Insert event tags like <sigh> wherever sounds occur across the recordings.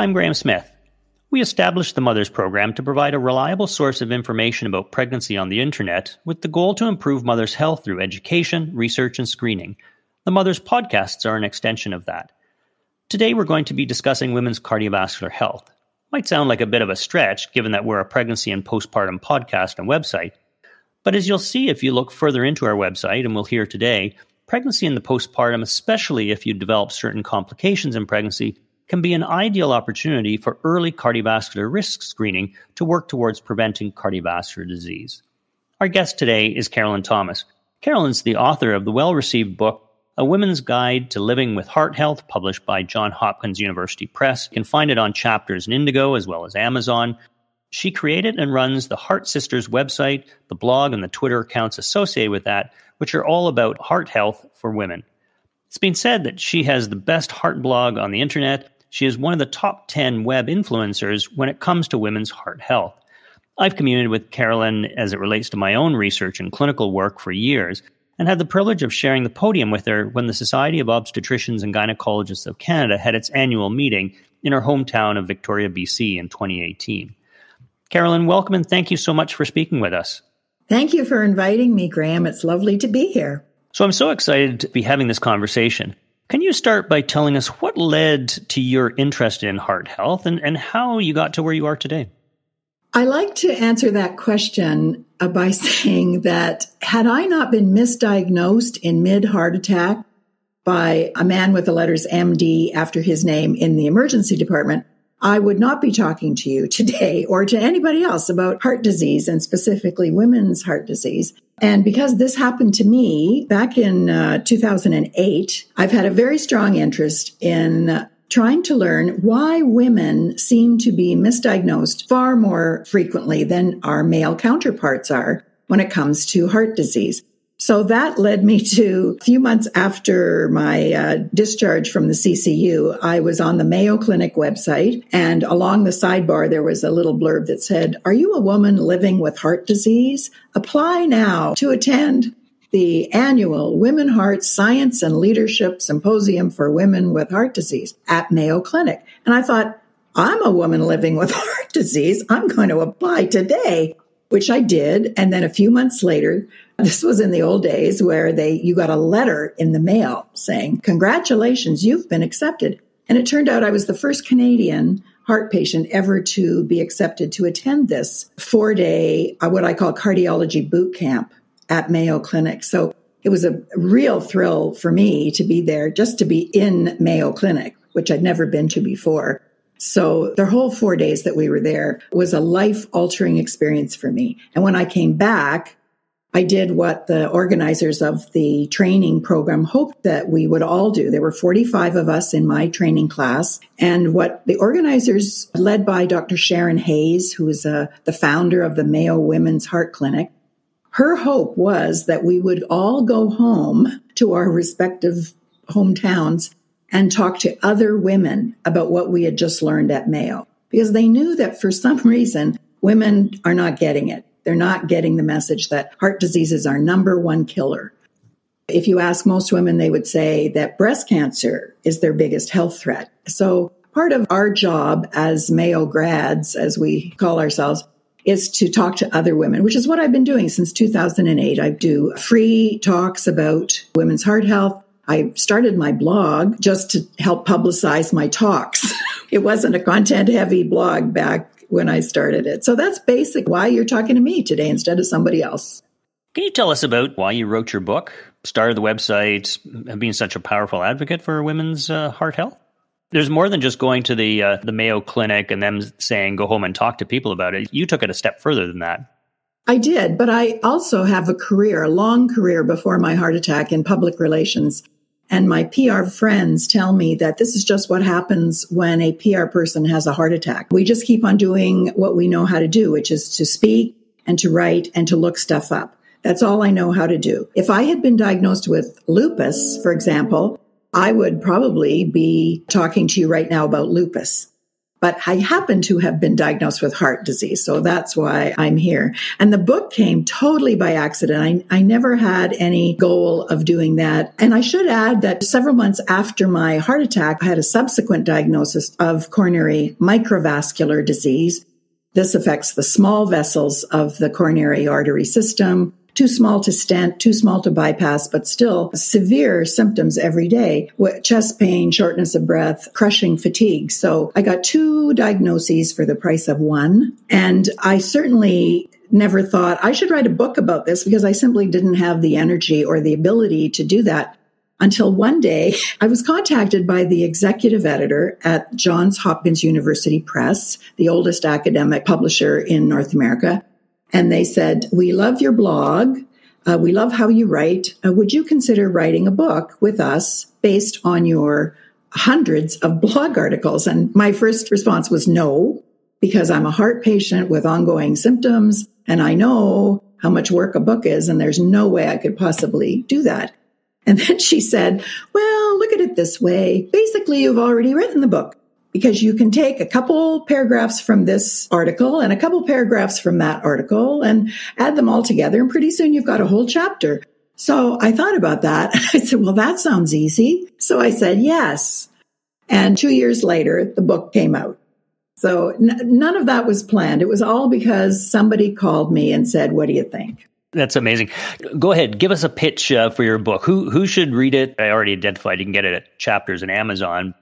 I'm Graeme Smith. We established the Mothers Program to provide a reliable source of information about pregnancy on the internet with the goal to improve mothers' health through education, research, and screening. The Mothers podcasts are an extension of that. Today we're going to be discussing women's cardiovascular health. Might sound like a bit of a stretch given that we're a pregnancy and postpartum podcast and website, but as you'll see if you look further into our website, and we'll hear today, pregnancy and the postpartum, especially if you develop certain complications in pregnancy, can be an ideal opportunity for early cardiovascular risk screening to work towards preventing cardiovascular disease. Our guest today is Carolyn Thomas. Carolyn's the author of the well received book, A Women's Guide to Living with Heart Health, published by Johns Hopkins University Press. You can find it on chapters in Indigo as well as Amazon. She created and runs the Heart Sisters website, the blog, and the Twitter accounts associated with that, which are all about heart health for women. It's been said that she has the best heart blog on the internet she is one of the top 10 web influencers when it comes to women's heart health. I've communed with Carolyn as it relates to my own research and clinical work for years, and had the privilege of sharing the podium with her when the Society of Obstetricians and Gynecologists of Canada had its annual meeting in her hometown of Victoria, BC in 2018. Carolyn, welcome and thank you so much for speaking with us. Thank you for inviting me, Graeme. It's lovely to be here. So I'm so excited to be having this conversation. Can you start by telling us what led to your interest in heart health and, and how you got to where you are today? I like to answer that question uh, by <laughs> saying that had I not been misdiagnosed in mid heart attack by a man with the letters MD after his name in the emergency department, I would not be talking to you today <laughs> or to anybody else about heart disease and specifically women's heart disease. And because this happened to me back in uh, 2008, I've had a very strong interest in trying to learn why women seem to be misdiagnosed far more frequently than our male counterparts are when it comes to heart disease. So that led me to a few months after my uh, discharge from the CCU, I was on the Mayo Clinic website and along the sidebar, there was a little blurb that said, are you a woman living with heart disease? Apply now to attend the annual Women Heart Science and Leadership Symposium for Women with Heart Disease at Mayo Clinic. And I thought, I'm a woman living with <laughs> heart disease. I'm going to apply today which I did. And then a few months later, <laughs> this was in the old days where they, you got a letter in the mail saying, congratulations, you've been accepted. And it turned out I was the first Canadian heart patient ever to be accepted to attend this four day, uh, what I call cardiology boot camp at Mayo Clinic. So it was a real thrill for me to be there, just to be in Mayo Clinic, which I'd never been to before. So the whole four days that we were there was a life altering experience for me. And when I came back, I did what the organizers of the training program hoped that we would all do. There were 45 of us in my training class. And what the organizers, led by Dr. Sharonne Hayes, who is uh, the founder of the Mayo Women's Heart Clinic, her hope was that we would all go home to our respective hometowns and talk to other women about what we had just learned at Mayo because they knew that for some <laughs> reason women are not getting it. They're not getting the message that heart disease is our number one killer. If you ask most women, they would say that breast cancer is their biggest health threat. So part of our job as Mayo grads, as we call ourselves, is to talk to other women, which is what I've been doing since 2008. I do free talks about women's heart health. I started my blog just to help publicize my talks. <laughs> it wasn't a content heavy blog back when I started it. So that's basic why you're talking to me today instead of somebody else. Can you tell us about why you wrote your book, started the website, and being such a powerful advocate for women's uh, heart health? There's more than just going to the uh, the Mayo Clinic and them saying go home and talk to people about it. You took it a step further than that. I did, but I also have a career, a long career before my heart attack in public relations. And my PR friends tell me that this is just what happens when a PR person has a heart attack. We just keep on doing what we know how to do, which is to speak and to write and to look stuff up. That's all I know how to do. If I had been diagnosed with lupus, for example, I would probably be talking to you right now about lupus. But I happen to have been diagnosed with heart disease. So that's why I'm here. And the book came totally by accident. I, I never had any goal of doing that. And I should add that several months after my heart attack, I had a subsequent diagnosis of coronary microvascular disease. This affects the small vessels of the coronary artery system, too small to stent, too small to bypass, but still severe symptoms every day chest pain, shortness of breath, crushing fatigue. So I got two diagnoses for the price of one. And I certainly never thought I should write a book about this because I simply didn't have the energy or the ability to do that until one day <laughs> I was contacted by the executive editor at Johns Hopkins University Press, the oldest academic publisher in North America. And they said, We love your blog. Uh, we love how you write. Uh, would you consider writing a book with us based on your hundreds of <laughs> blog articles? And my first response was no, because I'm a heart patient with ongoing symptoms and I know how much work a book is, and there's no way I could possibly do that. And <laughs> then she said, Well, look at it this way. Basically, you've already written the book because you can take a couple paragraphs from this article and a couple paragraphs from that article and add them all together. And pretty soon you've got a whole chapter. So I thought about that. <laughs> I said, well, that sounds easy. So I said, yes. And two years later, the book came out. So n- none of that was planned. It was all because somebody called me and said, what do you think? That's amazing. Go ahead, give us a pitch uh, for your book. Who who should read it? I already identified you can get it at Chapters and Amazon.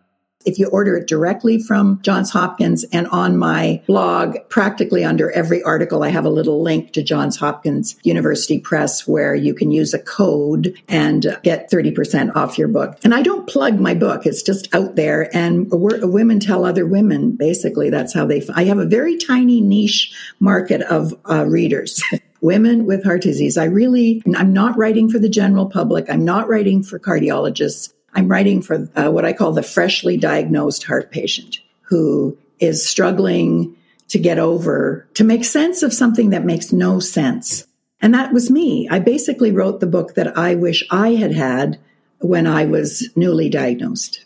If you order it directly from Johns Hopkins and on my blog, practically under every article, I have a little link to Johns Hopkins University Press where you can use a code and get 30% off your book. And I don't plug my book. It's just out there and women tell other women. Basically, that's how they, I have a very tiny niche market of uh, readers. <laughs> women with heart disease. I really, I'm not writing for the general public. I'm not writing for cardiologists. I'm writing for uh, what I call the freshly diagnosed heart patient who is struggling to get over, to make sense of something that makes no sense. And that was me. I basically wrote the book that I wish I had had when I was newly diagnosed.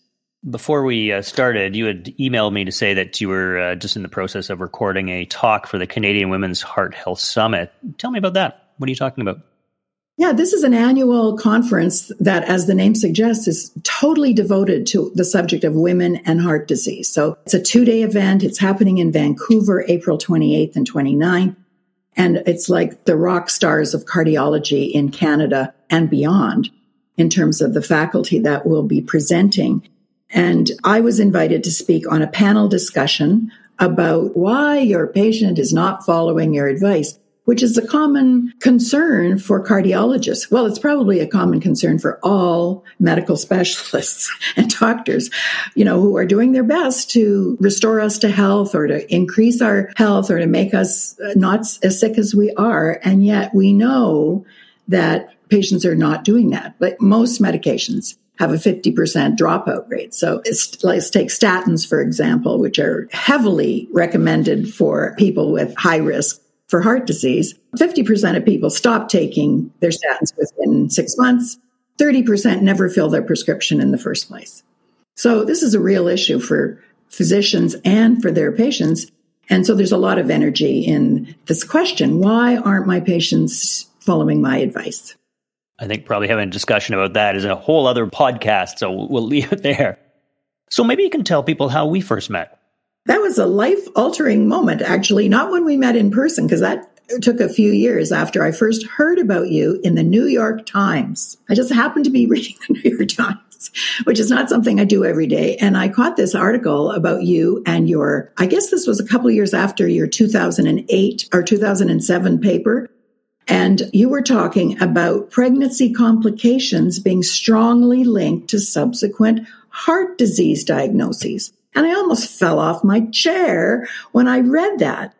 Before we uh, started, you had emailed me to say that you were uh, just in the process of recording a talk for the Canadian Women's Heart Health Summit. Tell me about that. What are you talking about? Yeah, this is an annual conference that, as the name suggests, is totally devoted to the subject of women and heart disease. So it's a two day event. It's happening in Vancouver, April 28th and 29th. And it's like the rock stars of cardiology in Canada and beyond in terms of the faculty that will be presenting. And I was invited to speak on a panel discussion about why your patient is not following your advice which is a common concern for cardiologists. Well, it's probably a common concern for all medical <laughs> specialists and doctors, you know, who are doing their best to restore us to health or to increase our health or to make us not as sick as we are. And yet we know that patients are not doing that. But most medications have a 50% dropout rate. So let's take statins, for example, which are heavily recommended for people with high risk for heart disease, 50% of people stop taking their statins within six months. 30% never fill their prescription in the first place. So this is a real issue for physicians and for their patients. And so there's a lot of energy in this question. Why aren't my patients following my advice? I think probably having a discussion about that is a whole other podcast. So we'll <laughs> leave it there. So maybe you can tell people how we first met. That was a life altering moment, actually, not when we met in person, because that took a few years after I first heard about you in the New York Times. I just happened to be <laughs> reading the New York Times, which is not something I do every day. And I caught this article about you and your, I guess this was a couple of years after your 2008 or 2007 paper. And you were talking about pregnancy complications being strongly linked to subsequent heart disease diagnoses. And I almost fell off my chair when I read that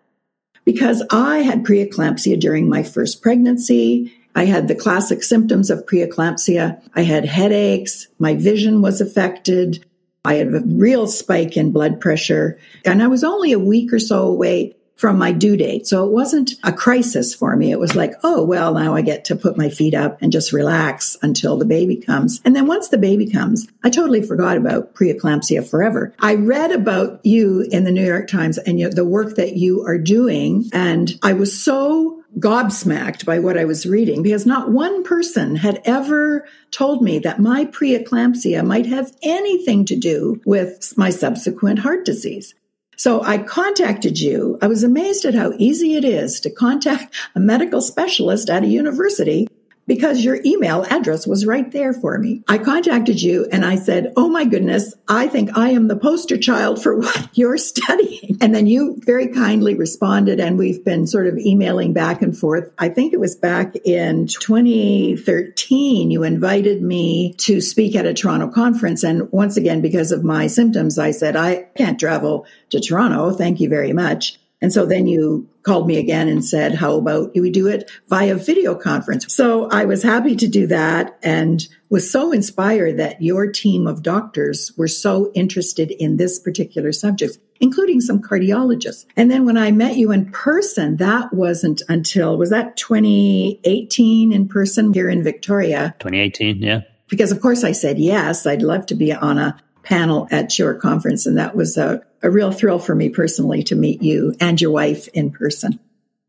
because I had preeclampsia during my first pregnancy. I had the classic symptoms of preeclampsia. I had headaches. My vision was affected. I had a real spike in blood pressure. And I was only a week or so away from my due date. So it wasn't a crisis for me. It was like, oh, well, now I get to put my feet up and just relax until the baby comes. And then once the baby comes, I totally forgot about preeclampsia forever. I read about you in the New York Times and the work that you are doing. And I was so gobsmacked by what I was reading because not one person had ever told me that my preeclampsia might have anything to do with my subsequent heart disease. So I contacted you. I was amazed at how easy it is to contact a medical specialist at a university because your email address was right there for me. I contacted you and I said, Oh my goodness, I think I am the poster child for <laughs> what you're studying. And then you very kindly responded and we've been sort of emailing back and forth. I think it was back in 2013. You invited me to speak at a Toronto conference. And once again, because of my symptoms, I said, I can't travel to Toronto. Thank you very much. And so then you called me again and said, how about we do it via video conference? So I was happy to do that and was so inspired that your team of doctors were so interested in this particular subject, including some cardiologists. And then when I met you in person, that wasn't until, was that 2018 in person here in Victoria? 2018, yeah. Because of course I said yes, I'd love to be on a panel at your conference. And that was a, a real thrill for me personally to meet you and your wife in person.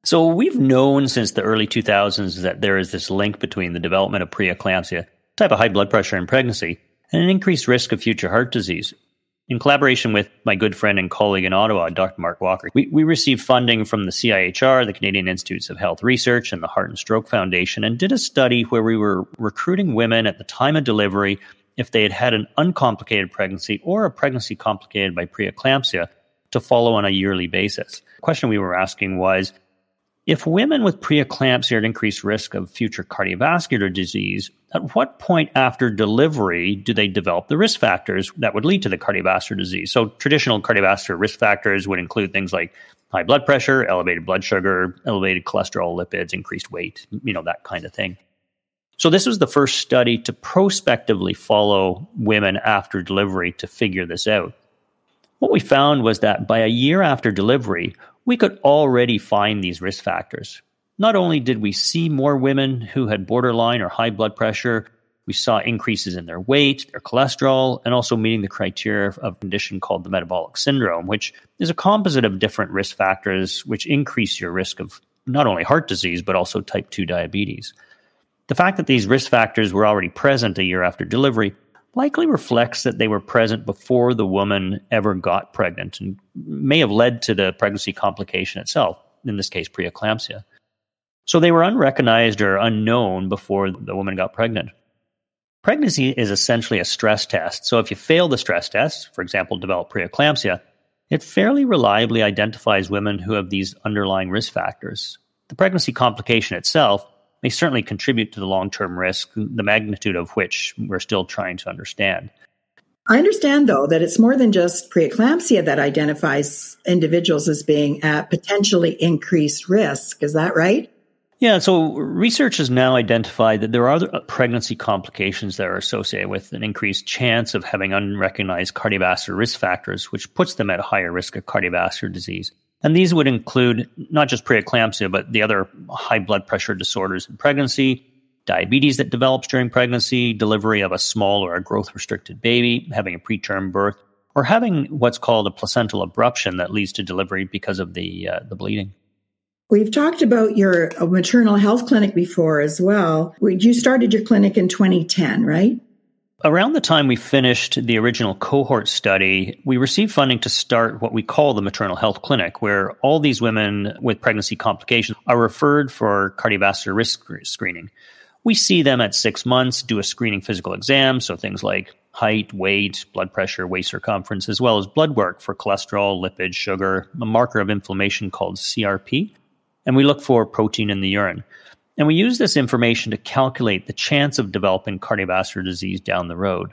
So we've known since the early 2000s that there is this link between the development of preeclampsia, type of high blood pressure in pregnancy, and an increased risk of future heart disease. In collaboration with my good friend and colleague in Ottawa, Dr. Mark Walker, we, we received funding from the CIHR, the Canadian Institutes of Health Research, and the Heart and Stroke Foundation, and did a study where we were recruiting women at the time of delivery if they had had an uncomplicated pregnancy or a pregnancy complicated by preeclampsia to follow on a yearly basis. The question we were asking was if women with preeclampsia are at increased risk of future cardiovascular disease, at what point after delivery do they develop the risk factors that would lead to the cardiovascular disease? So, traditional cardiovascular risk factors would include things like high blood pressure, elevated blood sugar, elevated cholesterol, lipids, increased weight, you know, that kind of thing. So, this was the first study to prospectively follow women after delivery to figure this out. What we found was that by a year after delivery, we could already find these risk factors. Not only did we see more women who had borderline or high blood pressure, we saw increases in their weight, their cholesterol, and also meeting the criteria of a condition called the metabolic syndrome, which is a composite of different risk factors which increase your risk of not only heart disease, but also type 2 diabetes. The fact that these risk factors were already present a year after delivery likely reflects that they were present before the woman ever got pregnant and may have led to the pregnancy complication itself, in this case, preeclampsia. So they were unrecognized or unknown before the woman got pregnant. Pregnancy is essentially a stress test. So if you fail the stress test, for example, develop preeclampsia, it fairly reliably identifies women who have these underlying risk factors. The pregnancy complication itself may certainly contribute to the long term risk, the magnitude of which we're still trying to understand. I understand, though, that it's more than just preeclampsia that identifies individuals as being at potentially increased risk. Is that right? Yeah, so research has now identified that there are other pregnancy complications that are associated with an increased chance of having unrecognized cardiovascular risk factors, which puts them at higher risk of cardiovascular disease. And these would include not just preeclampsia, but the other high blood pressure disorders in pregnancy, diabetes that develops during pregnancy, delivery of a small or a growth restricted baby, having a preterm birth, or having what's called a placental abruption that leads to delivery because of the, uh, the bleeding. We've talked about your maternal health clinic before as well. You started your clinic in 2010, right? Around the time we finished the original cohort study, we received funding to start what we call the maternal health clinic, where all these women with pregnancy complications are referred for cardiovascular risk screening. We see them at six months, do a screening physical exam, so things like height, weight, blood pressure, waist circumference, as well as blood work for cholesterol, lipid, sugar, a marker of inflammation called CRP, and we look for protein in the urine. And we use this information to calculate the chance of developing cardiovascular disease down the road.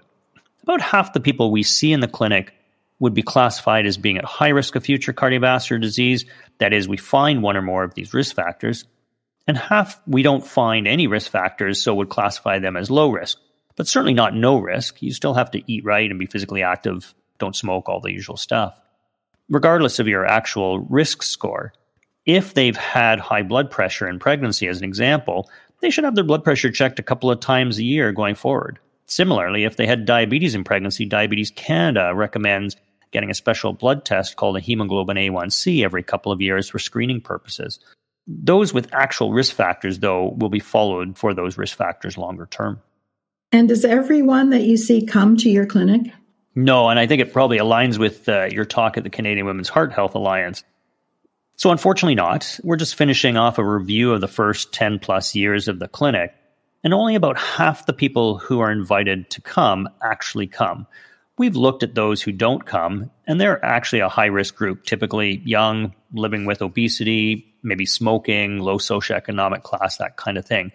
About half the people we see in the clinic would be classified as being at high risk of future cardiovascular disease. That is, we find one or more of these risk factors. And half we don't find any risk factors, so would classify them as low risk, but certainly not no risk. You still have to eat right and be physically active, don't smoke, all the usual stuff. Regardless of your actual risk score, if they've had high blood pressure in pregnancy, as an example, they should have their blood pressure checked a couple of times a year going forward. Similarly, if they had diabetes in pregnancy, Diabetes Canada recommends getting a special blood test called a hemoglobin A1C every couple of years for screening purposes. Those with actual risk factors, though, will be followed for those risk factors longer term. And does everyone that you see come to your clinic? No, and I think it probably aligns with uh, your talk at the Canadian Women's Heart Health Alliance. So, unfortunately, not. We're just finishing off a review of the first 10 plus years of the clinic, and only about half the people who are invited to come actually come. We've looked at those who don't come, and they're actually a high risk group, typically young, living with obesity, maybe smoking, low socioeconomic class, that kind of thing.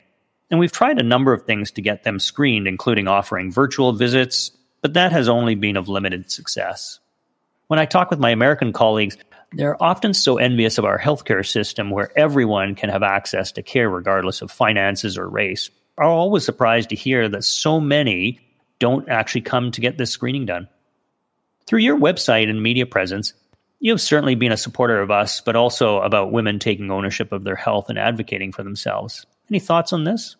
And we've tried a number of things to get them screened, including offering virtual visits, but that has only been of limited success. When I talk with my American colleagues, they're often so envious of our healthcare system where everyone can have access to care regardless of finances or race. Are always surprised to hear that so many don't actually come to get this screening done. Through your website and media presence, you have certainly been a supporter of us, but also about women taking ownership of their health and advocating for themselves. Any thoughts on this?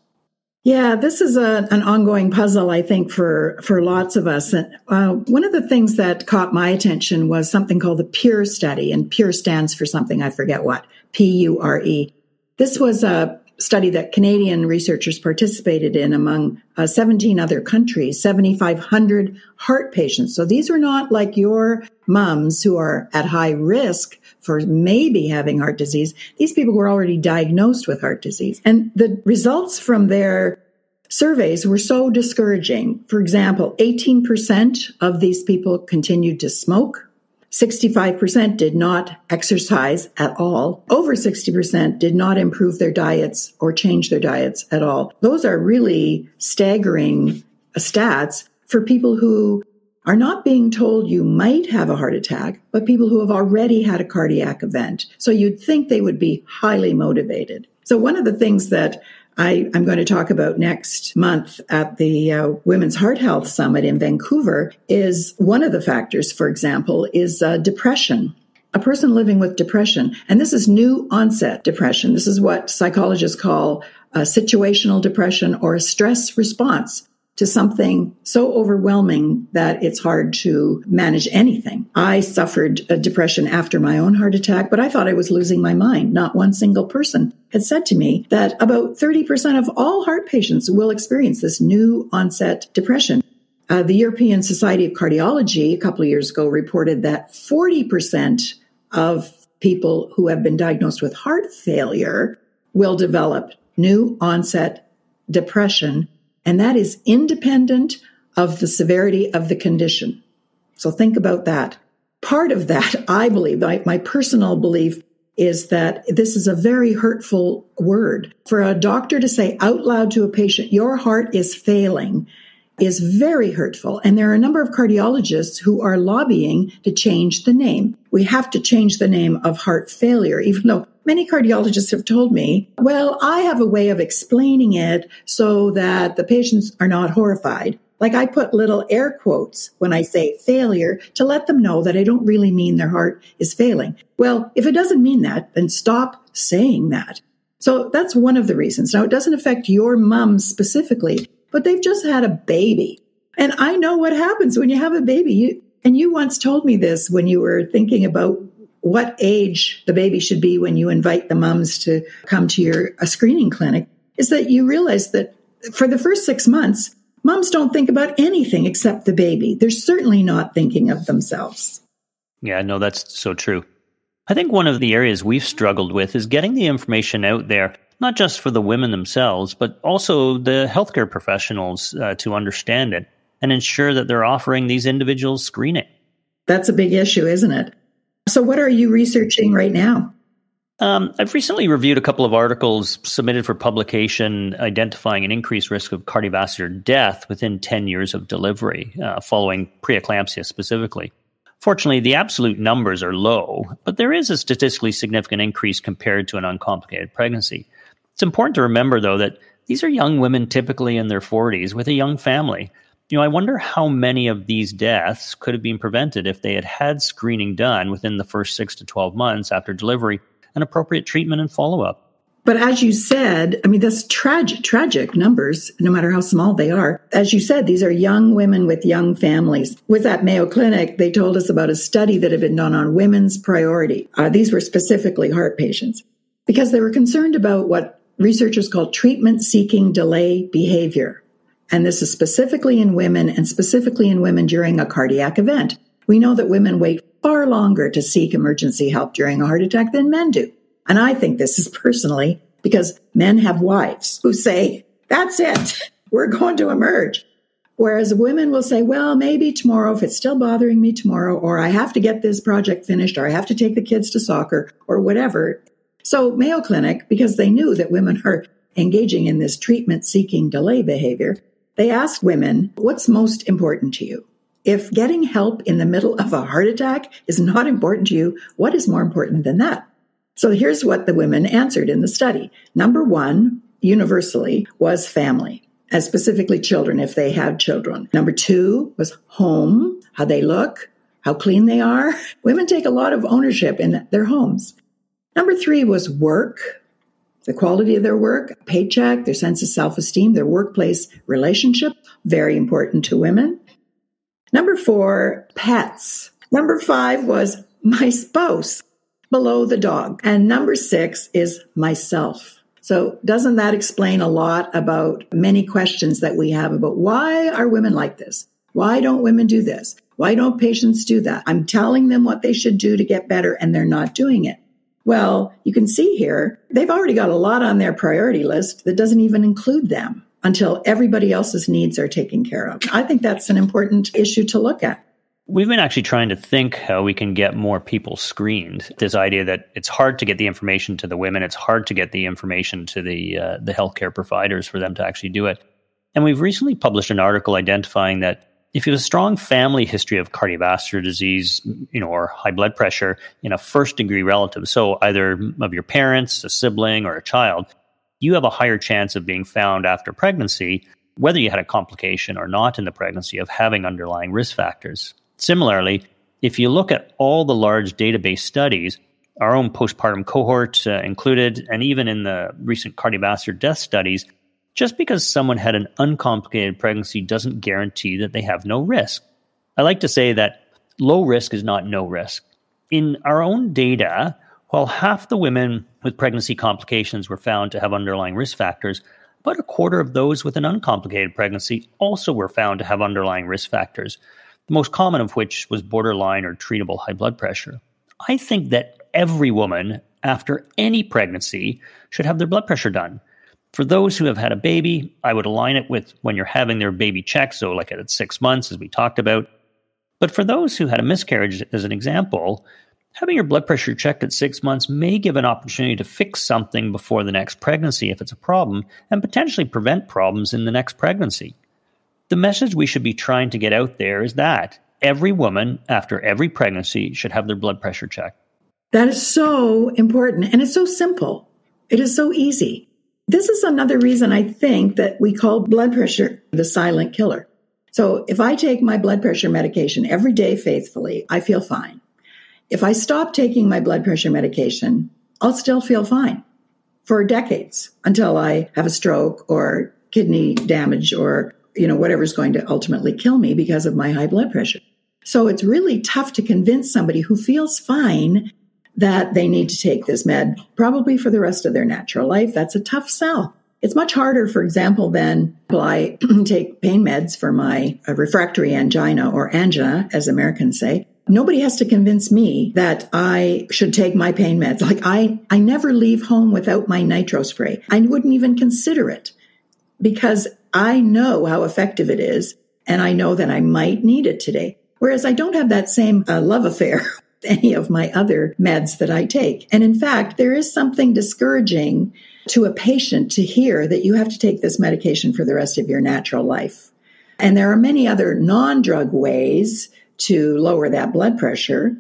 Yeah, this is a, an ongoing puzzle, I think, for, for lots of us. And, uh, one of the things that caught my attention was something called the PURE study, and PURE stands for something I forget what, P U R E. This was a study that Canadian researchers participated in among uh, 17 other countries, 7,500 heart patients. So these were not like your mums who are at high risk for maybe having heart disease. These people were already diagnosed with heart disease. And the results from their surveys were so discouraging. For example, 18% of these people continued to smoke 65% did not exercise at all. Over 60% did not improve their diets or change their diets at all. Those are really staggering uh, stats for people who are not being told you might have a heart attack, but people who have already had a cardiac event. So you'd think they would be highly motivated. So one of the things that I, am going to talk about next month at the uh, Women's Heart Health Summit in Vancouver is one of the factors, for example, is uh, depression. A person living with depression, and this is new onset depression. This is what psychologists call situational depression or a stress response to something so overwhelming that it's hard to manage anything. I suffered a depression after my own heart attack, but I thought I was losing my mind. Not one single person had said to me that about 30% of all heart patients will experience this new onset depression. Uh, the European Society of Cardiology a couple of years ago reported that 40% of people who have been diagnosed with heart failure will develop new onset depression and that is independent of the severity of the condition. So think about that. Part of that, <laughs> I believe, my, my personal belief is that this is a very hurtful word. For a doctor to say out loud to a patient, your heart is failing is very hurtful. And there are a number of cardiologists who are lobbying to change the name. We have to change the name of heart failure, even though many cardiologists have told me, well, I have a way of explaining it so that the patients are not horrified. Like I put little air quotes when I say failure to let them know that I don't really mean their heart is failing. Well, if it doesn't mean that, then stop saying that. So that's one of the reasons. Now, it doesn't affect your mom specifically, but they've just had a baby. And I know what happens when you have a baby. You, and you once told me this when you were thinking about what age the baby should be when you invite the mums to come to your a screening clinic is that you realize that for the first six months, mums don't think about anything except the baby. They're certainly not thinking of themselves. Yeah, no, that's so true. I think one of the areas we've struggled with is getting the information out there, not just for the women themselves, but also the healthcare professionals uh, to understand it and ensure that they're offering these individuals screening. That's a big issue, isn't it? So, what are you researching right now? Um, I've recently reviewed a couple of articles submitted for publication identifying an increased risk of cardiovascular death within 10 years of delivery, uh, following preeclampsia specifically. Fortunately, the absolute numbers are low, but there is a statistically significant increase compared to an uncomplicated pregnancy. It's important to remember, though, that these are young women typically in their 40s with a young family you know, I wonder how many of these deaths could have been prevented if they had had screening done within the first six to 12 months after delivery and appropriate treatment and follow up. But as you said, I mean, that's tragic, tragic numbers, no matter how small they are. As you said, these are young women with young families. With that Mayo Clinic, they told us about a study that had been done on women's priority. Uh, these were specifically heart patients because they were concerned about what researchers call treatment seeking delay behavior. And this is specifically in women and specifically in women during a cardiac event. We know that women wait far longer to seek emergency help during a heart attack than men do. And I think this is personally because men have wives who say, that's it. We're going to emerge. Whereas women will say, well, maybe tomorrow, if it's still bothering me tomorrow, or I have to get this project finished, or I have to take the kids to soccer, or whatever. So Mayo Clinic, because they knew that women are engaging in this treatment seeking delay behavior, they asked women, what's most important to you? If getting help in the middle of a heart attack is not important to you, what is more important than that? So here's what the women answered in the study. Number one, universally, was family, as specifically children if they had children. Number two was home, how they look, how clean they are. <laughs> Women take a lot of ownership in their homes. Number three was work, the quality of their work, paycheck, their sense of self esteem, their workplace relationship, very important to women. Number four, pets. Number five was my spouse below the dog. And number six is myself. So doesn't that explain a lot about many questions that we have about why are women like this? Why don't women do this? Why don't patients do that? I'm telling them what they should do to get better and they're not doing it. Well, you can see here, they've already got a lot on their priority list that doesn't even include them until everybody else's needs are taken care of. I think that's an important issue to look at. We've been actually trying to think how we can get more people screened. This idea that it's hard to get the information to the women, it's hard to get the information to the uh, the healthcare providers for them to actually do it. And we've recently published an article identifying that if you have a strong family history of cardiovascular disease, you know, or high blood pressure in a first degree relative, so either of your parents, a sibling, or a child, you have a higher chance of being found after pregnancy, whether you had a complication or not in the pregnancy, of having underlying risk factors. Similarly, if you look at all the large database studies, our own postpartum cohort uh, included, and even in the recent cardiovascular death studies, just because someone had an uncomplicated pregnancy doesn't guarantee that they have no risk. I like to say that low risk is not no risk. In our own data, while half the women with pregnancy complications were found to have underlying risk factors, about a quarter of those with an uncomplicated pregnancy also were found to have underlying risk factors the most common of which was borderline or treatable high blood pressure. I think that every woman after any pregnancy should have their blood pressure done. For those who have had a baby, I would align it with when you're having their baby checked, so like at six months, as we talked about. But for those who had a miscarriage, as an example, having your blood pressure checked at six months may give an opportunity to fix something before the next pregnancy if it's a problem, and potentially prevent problems in the next pregnancy the message we should be trying to get out there is that every woman after every pregnancy should have their blood pressure checked. That is so important. And it's so simple. It is so easy. This is another reason I think that we call blood pressure the silent killer. So if I take my blood pressure medication every day faithfully, I feel fine. If I stop taking my blood pressure medication, I'll still feel fine for decades until I have a stroke or kidney damage or you know, whatever's going to ultimately kill me because of my high blood pressure. So it's really tough to convince somebody who feels fine that they need to take this med probably for the rest of their natural life. That's a tough sell. It's much harder, for example, than I <clears throat> take pain meds for my uh, refractory angina or angina, as Americans say. Nobody has to convince me that I should take my pain meds. Like I, I never leave home without my nitro spray. I wouldn't even consider it because I know how effective it is and I know that I might need it today. Whereas I don't have that same uh, love affair <laughs> any of my other meds that I take. And in fact, there is something discouraging to a patient to hear that you have to take this medication for the rest of your natural life. And there are many other non drug ways to lower that blood pressure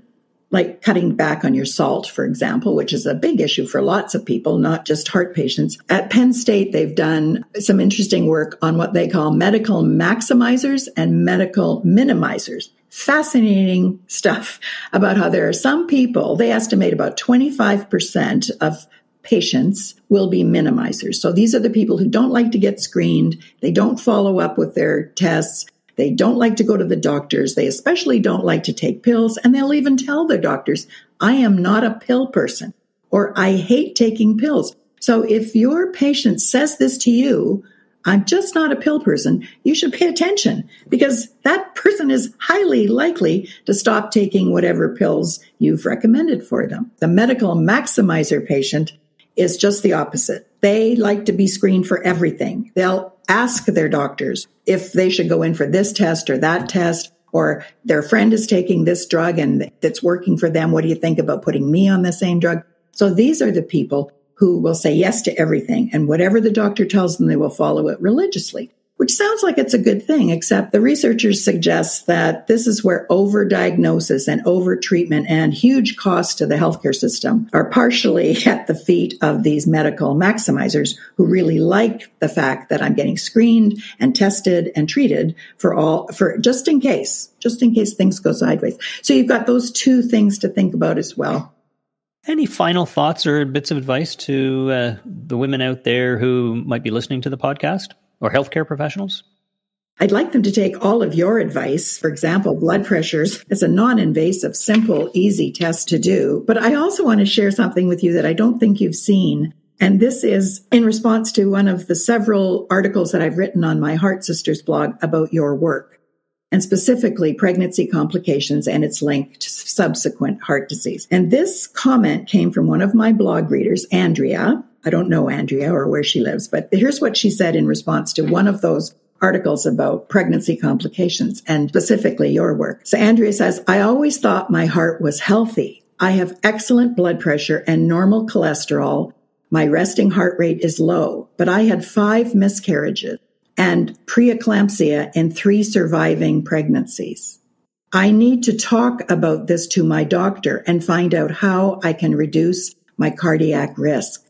like cutting back on your salt, for example, which is a big issue for lots of people, not just heart patients. At Penn State, they've done some interesting work on what they call medical maximizers and medical minimizers. Fascinating stuff about how there are some people, they estimate about 25% of patients will be minimizers. So these are the people who don't like to get screened. They don't follow up with their tests. They don't like to go to the doctors. They especially don't like to take pills. And they'll even tell their doctors, I am not a pill person or I hate taking pills. So if your patient says this to you, I'm just not a pill person, you should pay attention because that person is highly likely to stop taking whatever pills you've recommended for them. The medical maximizer patient is just the opposite. They like to be screened for everything. They'll ask their doctors if they should go in for this test or that test, or their friend is taking this drug and it's working for them. What do you think about putting me on the same drug? So these are the people who will say yes to everything and whatever the doctor tells them, they will follow it religiously, which sounds like it's a good thing, except the researchers suggest that this is where overdiagnosis and overtreatment and huge costs to the healthcare system are partially <laughs> at the feet of these medical maximizers who really like the fact that I'm getting screened and tested and treated for all, for just in case, just in case things go sideways. So you've got those two things to think about as well. Any final thoughts or bits of advice to uh, the women out there who might be listening to the podcast or healthcare professionals? I'd like them to take all of your advice. For example, blood pressures is a non invasive, simple, easy test to do. But I also want to share something with you that I don't think you've seen. And this is in response to one of the several articles that I've written on my Heart Sisters blog about your work and specifically pregnancy complications and its link to subsequent heart disease. And this comment came from one of my blog readers, Andrea. I don't know Andrea or where she lives, but here's what she said in response to one of those articles about pregnancy complications and specifically your work. So Andrea says, I always thought my heart was healthy. I have excellent blood pressure and normal cholesterol. My resting heart rate is low, but I had five miscarriages and preeclampsia in three surviving pregnancies. I need to talk about this to my doctor and find out how I can reduce my cardiac risk.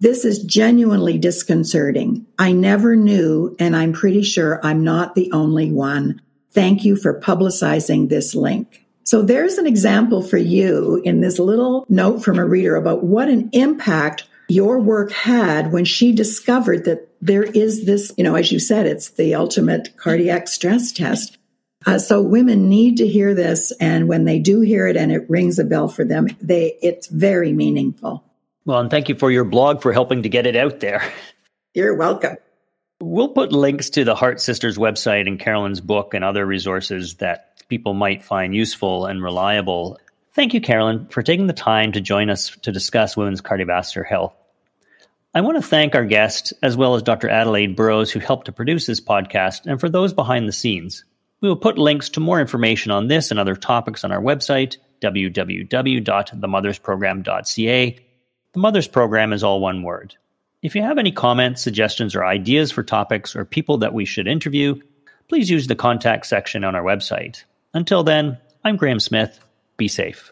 This is genuinely disconcerting. I never knew, and I'm pretty sure I'm not the only one. Thank you for publicizing this link. So there's an example for you in this little note from a reader about what an impact your work had when she discovered that there is this, you know, as you said, it's the ultimate cardiac stress test. Uh, so women need to hear this, and when they do hear it and it rings a bell for them, they it's very meaningful. Well, and thank you for your blog for helping to get it out there. You're welcome. We'll put links to the Heart Sisters website and Carolyn's book and other resources that people might find useful and reliable Thank you, Carolyn, for taking the time to join us to discuss women's cardiovascular health. I want to thank our guest, as well as Dr. Adelaide Burrows, who helped to produce this podcast, and for those behind the scenes. We will put links to more information on this and other topics on our website, www.themothersprogram.ca. The Mothers Program is all one word. If you have any comments, suggestions, or ideas for topics or people that we should interview, please use the contact section on our website. Until then, I'm Graeme Smith. Be safe.